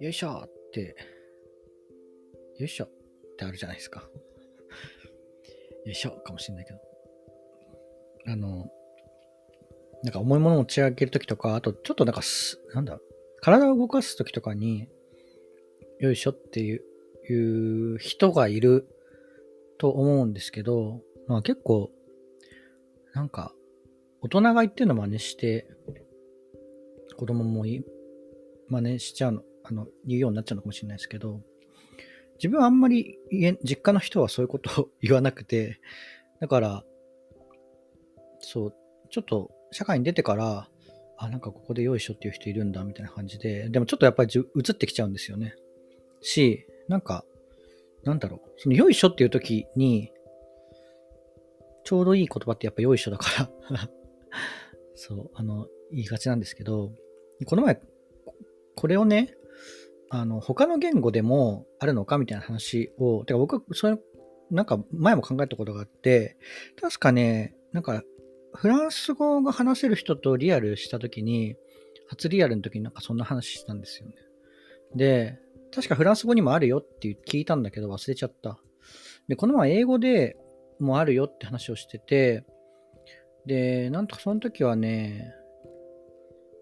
よいしょ。って、よいしょ。ってあるじゃないですか。よいしょ。かもしれないけど。あの、なんか重いものを持ち上げるときとか、あとちょっとなんかす、なんだ、体を動かすときとかに、よいしょ。っていういう人がいると思うんですけど、まあ結構、なんか、大人が言ってるの真似して、子供も真似しちゃうの、あの、言うようになっちゃうのかもしれないですけど、自分はあんまり家、実家の人はそういうことを 言わなくて、だから、そう、ちょっと社会に出てから、あ、なんかここでよいしょっていう人いるんだみたいな感じで、でもちょっとやっぱりじゅ映ってきちゃうんですよね。し、なんか、なんだろう、そのよいしょっていう時に、ちょうどいい言葉ってやっぱよいしょだから、そう、あの、言いがちなんですけど、この前、これをね、あの、他の言語でもあるのかみたいな話を、てか僕、それ、なんか前も考えたことがあって、確かね、なんか、フランス語が話せる人とリアルしたときに、初リアルの時になんかそんな話したんですよね。で、確かフランス語にもあるよって聞いたんだけど忘れちゃった。で、この前英語でもあるよって話をしてて、で、なんとかその時はね、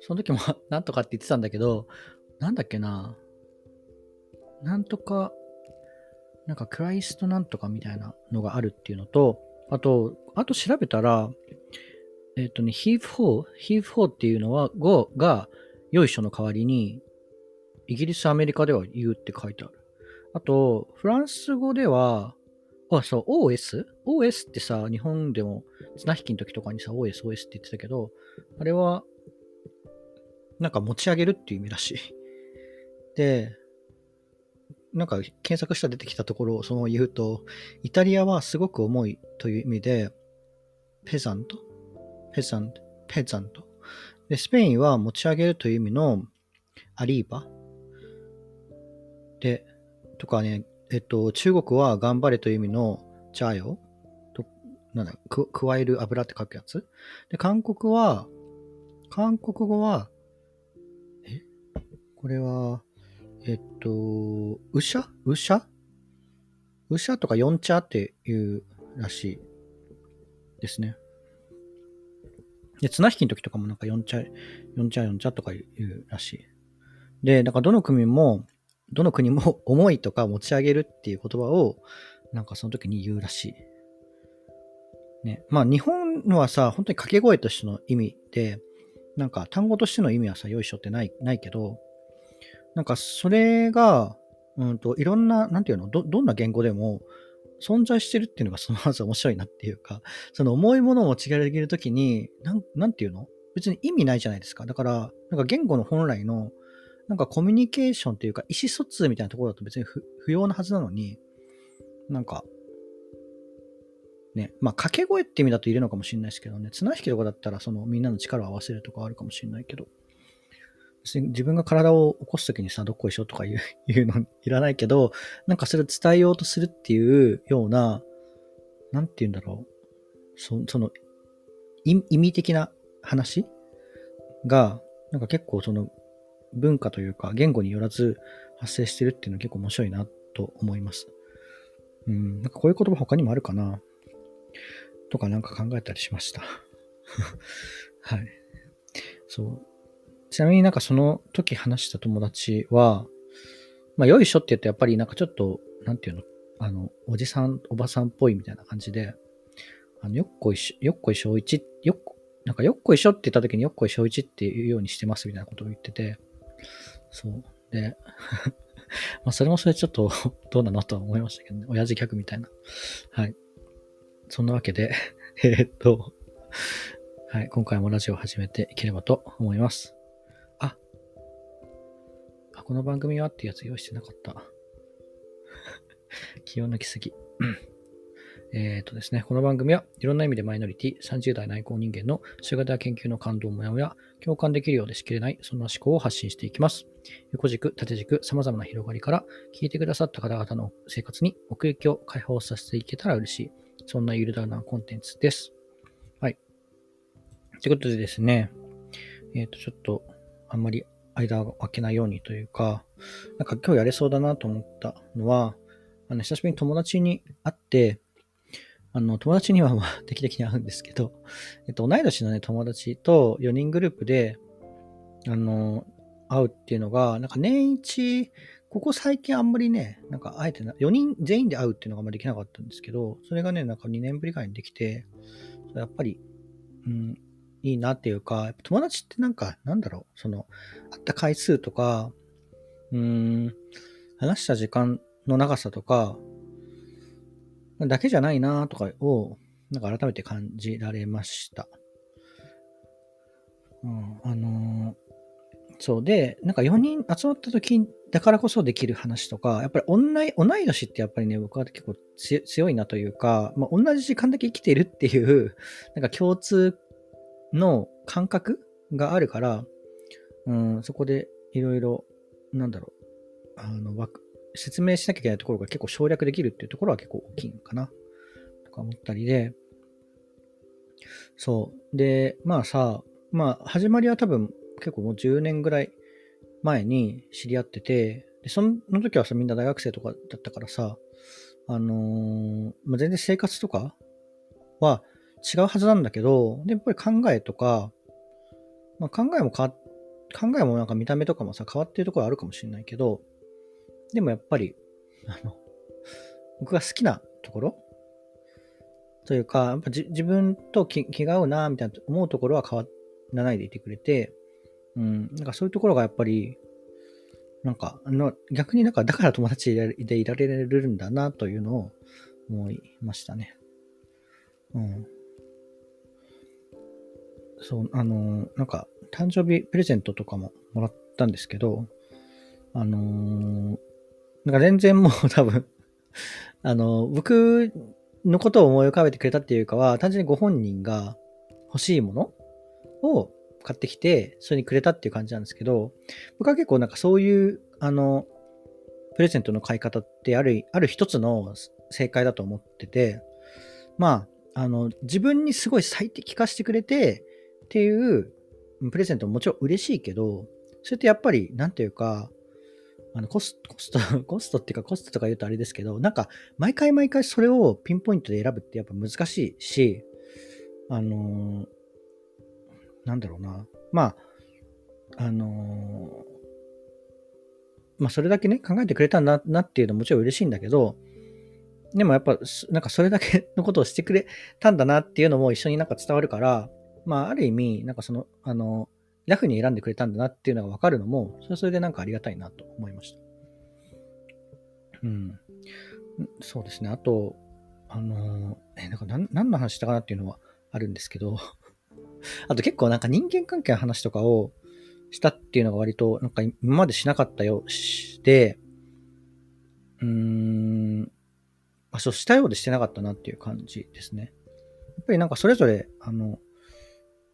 その時も なんとかって言ってたんだけど、なんだっけな、なんとか、なんかクライストなんとかみたいなのがあるっていうのと、あと、あと調べたら、えっ、とね、ヒーフホー、ヒーフホーっていうのは、語が、よいしょの代わりに、イギリス、アメリカでは言うって書いてある。あと、フランス語では、あ、そう、OS?OS ってさ、日本でも綱引きの時とかにさ、OS、OS って言ってたけど、あれは、なんか持ち上げるっていう意味らしい。で、なんか検索したら出てきたところをその言うと、イタリアはすごく重いという意味で、ペザント？ペザント？ペザント？で、スペインは持ち上げるという意味のアリーバ？で、とかね、えっと、中国は頑張れという意味のチャーヨと、なんだ、く、加える油って書くやつ？で、韓国は、韓国語は、え？これは、えっと、うしゃうしゃうしゃとか四茶っていうらしいですね。で、綱引きの時とかもなんか四茶、四茶四茶とか言うらしい。で、なんかどの国も、どの国も重いとか持ち上げるっていう言葉を、なんかその時に言うらしい。ね。まあ日本のはさ、本当に掛け声としての意味で、なんか単語としての意味はさ、よいしょってない、ないけど、なんかそれが、うんと、いろんな、なんていうの、ど、どんな言語でも存在してるっていうのが そのまず面白いなっていうか、その重いものを持ち上げるときに、なん、なんていうの？別に意味ないじゃないですか。だから、なんか言語の本来の、なんかコミュニケーションというか、意思疎通みたいなところだと別に不要なはずなのに、なんか、ね、まあ掛け声って意味だといるのかもしれないですけどね、綱引きとかだったらそのみんなの力を合わせるとかあるかもしれないけど、別に自分が体を起こすときにさ、どっこいしょとか言う 言うのいらないけど、なんかそれを伝えようとするっていうような、なんて言うんだろう。そその、意意味的な話が、なんか結構その文化というか言語によらず発生してるっていうのは結構面白いなと思います。うん、なんかこういう言葉他にもあるかな？とかなんか考えたりしました。はい。そう。ちなみになんかその時話した友達は、まあ、よいしょって言うとやっぱりなんかちょっと、なんていうの、あの、おじさん、おばさんっぽいみたいな感じで、あの、よっこいしょ、よっこいしょういち、よっこ、なんかよっこいしょって言った時によっこいしょういちっていうようにしてますみたいなことを言ってて、そう。で、まあそれもそれちょっと どうなのとは思いましたけどね。親父客みたいな。はい。そんなわけで、えっと、はい。今回もラジオを始めていければと思います。あ、あ、この番組はっていうやつ用意してなかった。気を抜きすぎ。えっとですね、この番組はいろんな意味でマイノリティ、30代内向人間の数型研究の感動もやもや、共感できるようでしきれない、そんな思考を発信していきます。横軸、縦軸、様々な広がりから、聞いてくださった方々の生活に奥行きを解放させていけたら嬉しい。そんなゆるだなコンテンツです。はい。ということでですね、えっ、と、ちょっと、あんまり間を空けないようにというか、なんか今日やれそうだなと思ったのは、あの、久しぶりに友達に会って、あの、友達にはまあ定期的に会うんですけど、えっと、同い年のね、友達と4人グループで、あの、会うっていうのが、なんか年一、ここ最近あんまりね、なんかあえてな、4人全員で会うっていうのがあんまりできなかったんですけど、それがね、なんか2年ぶりぐらいにできて、やっぱり、うん、いいなっていうか、友達ってなんか、なんだろう、その、会った回数とか、うーん、話した時間の長さとか、だけじゃないなとかを、なんか改めて感じられました。うん、あのー、そうで、なんか4人集まった時だからこそできる話とか、やっぱり同い同い年ってやっぱりね、僕は結構強いなというか、まあ、同じ時間だけ生きているっていう、なんか共通の感覚があるから、うん、そこでいろいろ、なんだろう、あの、説明しなきゃいけないところが結構省略できるっていうところは結構大きいのかな、とか思ったりで、そう。で、まあさ、まあ、始まりは多分結構もう10年ぐらい前に知り合ってて、で、その時はさ、みんな大学生とかだったからさ、あのー、まあ、全然生活とかは違うはずなんだけど、で、やっぱり考えとか、まあ、考えも変わ考えもなんか見た目とかもさ、変わってるところあるかもしれないけど、でもやっぱり、あの、僕が好きなところ？というか、やっぱ自分と気が合うな、みたいな思うところは変わらないでいてくれて、うん、なんかそういうところがやっぱり、なんか、あの、逆になんか、だから友達でいられるんだな、というのを思いましたね。うん。そう、あの、なんか、誕生日プレゼントとかももらったんですけど、あのー、なんか全然もう 多分あの、僕のことを思い浮かべてくれたっていうかは、単純にご本人が欲しいものを買ってきて、それにくれたっていう感じなんですけど、僕は結構なんかそういう、あの、プレゼントの買い方ってある、ある一つの正解だと思ってて、まあ、あの、自分にすごい最適化してくれてっていうプレゼントももちろん嬉しいけど、それってやっぱり、なんていうか、あのコスコスト、コストっていうかコストとか言うとあれですけど、なんか毎回毎回それをピンポイントで選ぶってやっぱ難しいし、あのー、なんだろうな。まあ、あのー、まあそれだけね、考えてくれたんだなっていうのはもちろん嬉しいんだけど、でもやっぱ、なんかそれだけのことをしてくれたんだなっていうのも一緒になんか伝わるから、まあある意味、なんかその、あのラフに選んでくれたんだなっていうのが分かるのも、それはそれでなんかありがたいなと思いました。うん。そうですね。あと、あのえ、なんか何何の話したかなっていうのはあるんですけど あと結構なんか人間関係の話とかをしたっていうのが割となんか今までしなかったよして、うーん、あ、そう、したようでしてなかったなっていう感じですね。やっぱりなんかそれぞれ、あの、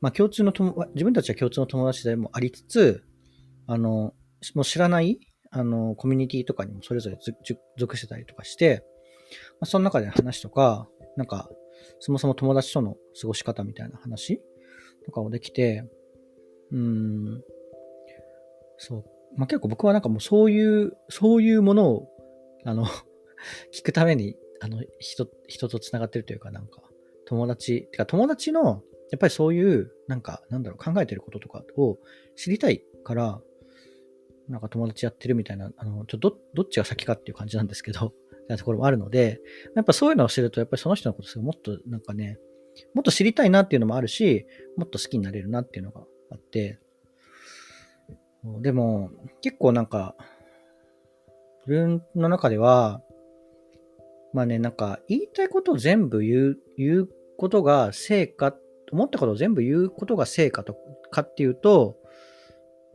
まあ、共通の友、自分たちは共通の友達でもありつつ、あの、もう知らない、あの、コミュニティとかにもそれぞれ属してたりとかして、まあ、その中での話とか、なんか、そもそも友達との過ごし方みたいな話とかをできて、うん、そう。まあ、結構僕はなんかもうそういう、そういうものを、あの 聞くために、あの、人、人と繋がってるというか、なんか、友達、てか友達のやっぱりそういう、なんか、なんだろう、考えてることとかを知りたいから、なんか友達やってるみたいな、あの、ちょっとどっちが先かっていう感じなんですけど、なところもあるので、やっぱそういうのを知ると、やっぱりその人のこともっとなんかね、もっと知りたいなっていうのもあるし、もっと好きになれるなっていうのがあって、でも、結構なんか、自分の中では、まあね、なんか、言いたいことを全部言う、言うことが成果っ思ったことを全部言うことが成果とかっていうと、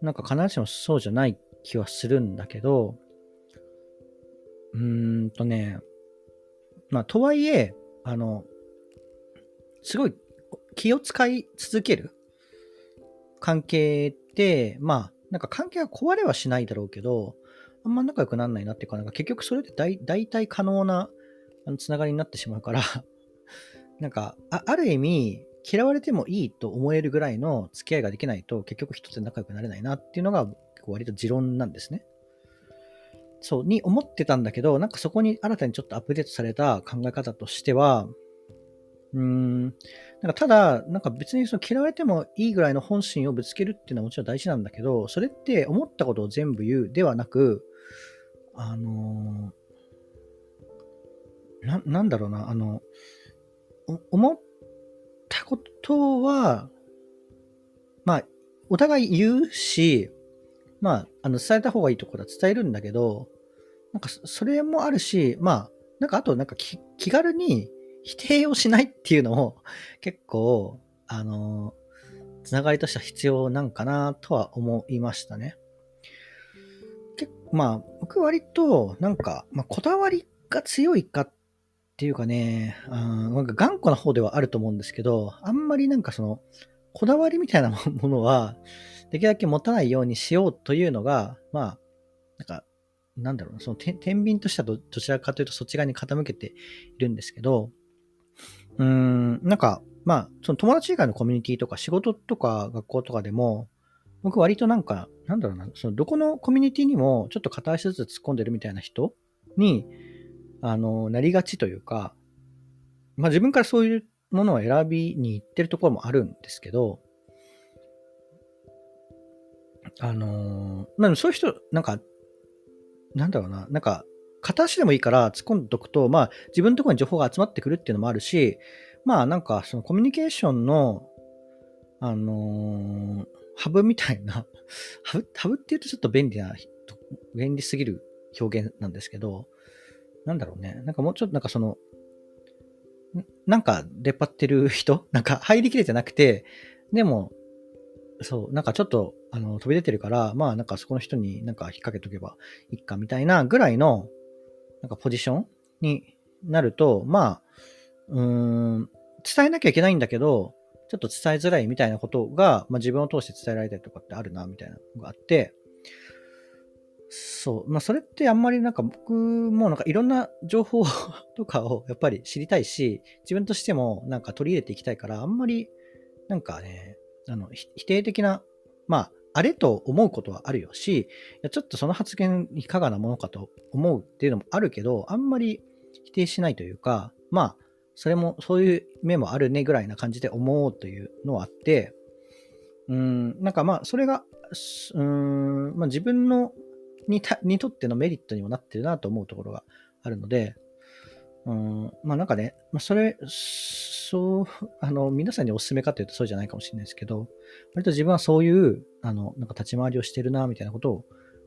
なんか必ずしもそうじゃない気はするんだけど、うーんとね、まあ、とはいえ、あの、すごい気を使い続ける関係って、まあ、なんか関係は壊れはしないだろうけど、あんま仲良くならないなっていうか、なんか結局それで大大体可能なつながりになってしまうから なんかあ、ある意味、嫌われてもいいと思えるぐらいの付き合いができないと結局一つで仲良くなれないなっていうのが割と持論なんですね。そう、に思ってたんだけど、なんかそこに新たにちょっとアップデートされた考え方としては、うーん、なんかただ、なんか別にその嫌われてもいいぐらいの本心をぶつけるっていうのはもちろん大事なんだけど、それって思ったことを全部言うではなく、あのー、な、なんだろうな、あの、思っことは、まあ、お互い言うし、まあ、あの、伝えた方がいいところは伝えるんだけど、なんか、それもあるし、まあ、なんか、あと、なんか気、軽に否定をしないっていうのも、結構、あの、つながりとしては必要なんかなとは思いましたね。結まあ、僕割と、なんか、まあ、こだわりが強いかっていうかね、うん、なんか頑固な方ではあると思うんですけど、あんまりなんかその、こだわりみたいなものは、できるだけ持たないようにしようというのが、まあ、なんか、なんだろうな、その天秤としてはどちらかというとそっち側に傾けているんですけど、うーん、なんか、まあ、その友達以外のコミュニティとか仕事とか学校とかでも、僕割となんか、なんだろうな、そのどこのコミュニティにもちょっと片足ずつ突っ込んでるみたいな人に、あの、なりがちというか、まあ自分からそういうものを選びに行ってるところもあるんですけど、あの、まあ、そういう人、なんか、なんだろうな、なんか、片足でもいいから突っ込んでおくと、まあ、自分のところに情報が集まってくるっていうのもあるし、まあ、なんか、そのコミュニケーションの、あのー、ハブみたいな、ハブ、ハブって言うとちょっと便利な、便利すぎる表現なんですけど、なんだろうね。なんかもうちょっとなんかその、なんか出っ張ってる人？なんか入りきれてなくて、でも、そう、なんかちょっと、あの、飛び出てるから、まあなんかそこの人になんか引っ掛けとけばいいかみたいなぐらいの、なんかポジションになると、まあ、うーん、伝えなきゃいけないんだけど、ちょっと伝えづらいみたいなことが、まあ自分を通して伝えられたりとかってあるな、みたいなのがあって、そう。まあ、それってあんまりなんか僕もなんかいろんな情報 とかをやっぱり知りたいし、自分としてもなんか取り入れていきたいから、あんまりなんかね、あの、否定的な、まあ、あれと思うことはあるよし、いやちょっとその発言いかがなものかと思うっていうのもあるけど、あんまり否定しないというか、まあ、それもそういう面もあるねぐらいな感じで思うというのはあって、うん、なんかまあ、それが、うん、まあ自分のにたにとってのメリットにもなってるなと思うところがあるので、うん、まあなんかね、まあそれ、そう、あの、皆さんにお勧めかというとそうじゃないかもしれないですけど、割と自分はそういう、あの、なんか立ち回りをしてるな、みたいなことを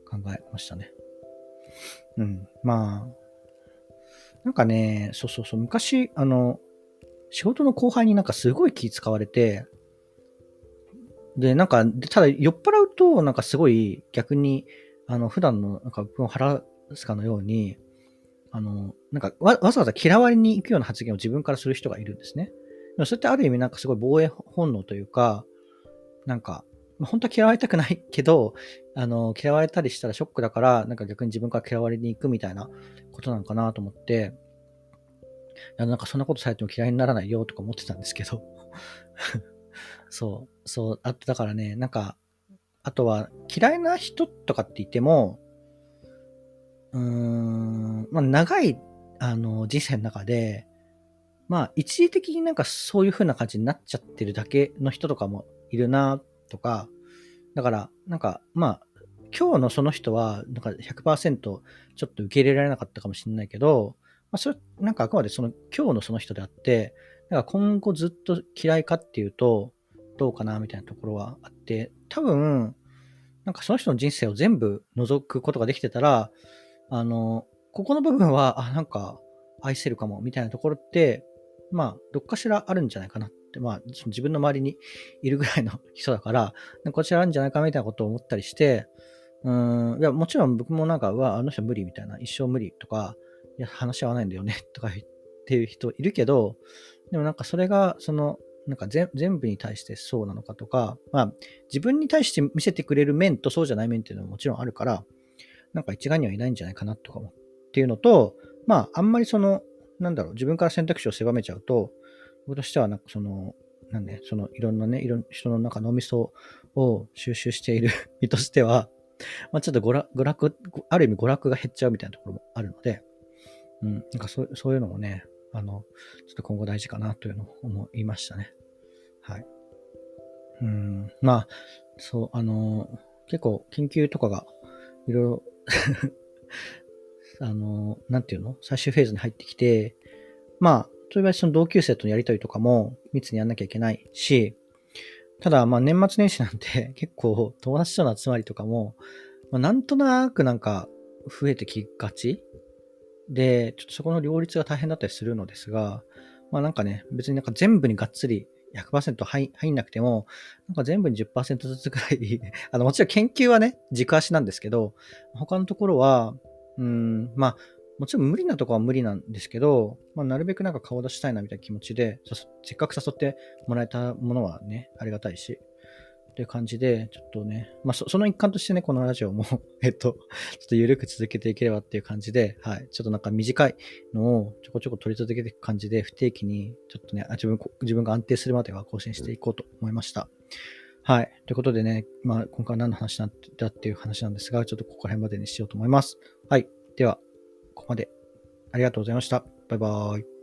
考えましたね。うん、まあ、なんかね、そうそうそう、昔、あの、仕事の後輩になんかすごい気使われて、で、なんか、ただ酔っ払うと、なんかすごい逆に、あの、普段のなんか分を払すかのように、あの、なんかわわざわざ嫌われに行くような発言を自分からする人がいるんですね。でもそれってある意味なんかすごい防衛本能というか、なんか、本当は嫌われたくないけど、あの、嫌われたりしたらショックだから、なんか逆に自分から嫌われに行くみたいなことなのかなと思って、いやなんかそんなことされても嫌いにならないよとか思ってたんですけど。そう、そう、あとだからね、なんか、あとは、嫌いな人とかって言っても、うーん、まあ、長い、あの、人生の中で、まあ、一時的になんかそういう風な感じになっちゃってるだけの人とかもいるな、とか、だから、なんか、まあ、今日のその人は、なんか100%ちょっと受け入れられなかったかもしれないけど、まあ、それ、なんかあくまでその今日のその人であって、なんか今後ずっと嫌いかっていうと、どうかなみたいなところはあって、多分、なんかその人の人生を全部覗くことができてたら、あの、ここの部分は、あ、なんか愛せるかもみたいなところって、まあ、どっかしらあるんじゃないかなって、まあ、自分の周りにいるぐらいの人だから、こちらあるんじゃないかみたいなことを思ったりして、うん、いや、もちろん僕もなんか、うわ、あの人無理みたいな、一生無理とか、いや、話し合わないんだよねとか言ってる人いるけど、でもなんかそれが、その、なんか全部に対してそうなのかとか、まあ、自分に対して見せてくれる面とそうじゃない面っていうのはもちろんあるから、なんか一概にはいないんじゃないかなとかもっていうのと、まあ、あんまりその、なんだろう、自分から選択肢を狭めちゃうと、僕としては、なんかその、なんで、そのいろんなね、いろん人の中脳みそを収集している 身としては、まあ、ちょっと娯楽、ある意味娯楽が減っちゃうみたいなところもあるので、うん、なんかそそういうのもね、あの、ちょっと今後大事かなというのを思いましたね。はい。うん、まあ、そう、あの、結構研究とかがいろいろ あの、なんていうの？最終フェーズに入ってきて、まあ、とりあえずその同級生とのやりとりとかも密にやんなきゃいけないし、ただ、まあ年末年始なんて 結構友達との集まりとかも、まあ、なんとなくなんか増えてきがちで、ちょっとそこの両立が大変だったりするのですが、まあなんかね、別になんか全部にがっつり100%入入んなくても、なんか全部に10%ずつくらい あの、もちろん研究はね、軸足なんですけど、他のところは、うん、まあ、もちろん無理なとこは無理なんですけど、まあ、なるべくなんか顔出したいなみたいな気持ちで、せっかく誘ってもらえたものはね、ありがたいし、という感じで、ちょっとね、まあそ、その一環としてね、このラジオも えっと、ちょっと緩く続けていければっていう感じで、はい、ちょっとなんか短いのをちょこちょこ取り続けていく感じで、不定期に、ちょっとね、自分、自分が安定するまでは更新していこうと思いました。はい。ということでね、まあ、今回何の話だっていう話なんですが、ちょっとここら辺までにしようと思います。はい。では、ここまでありがとうございました。バイバーイ。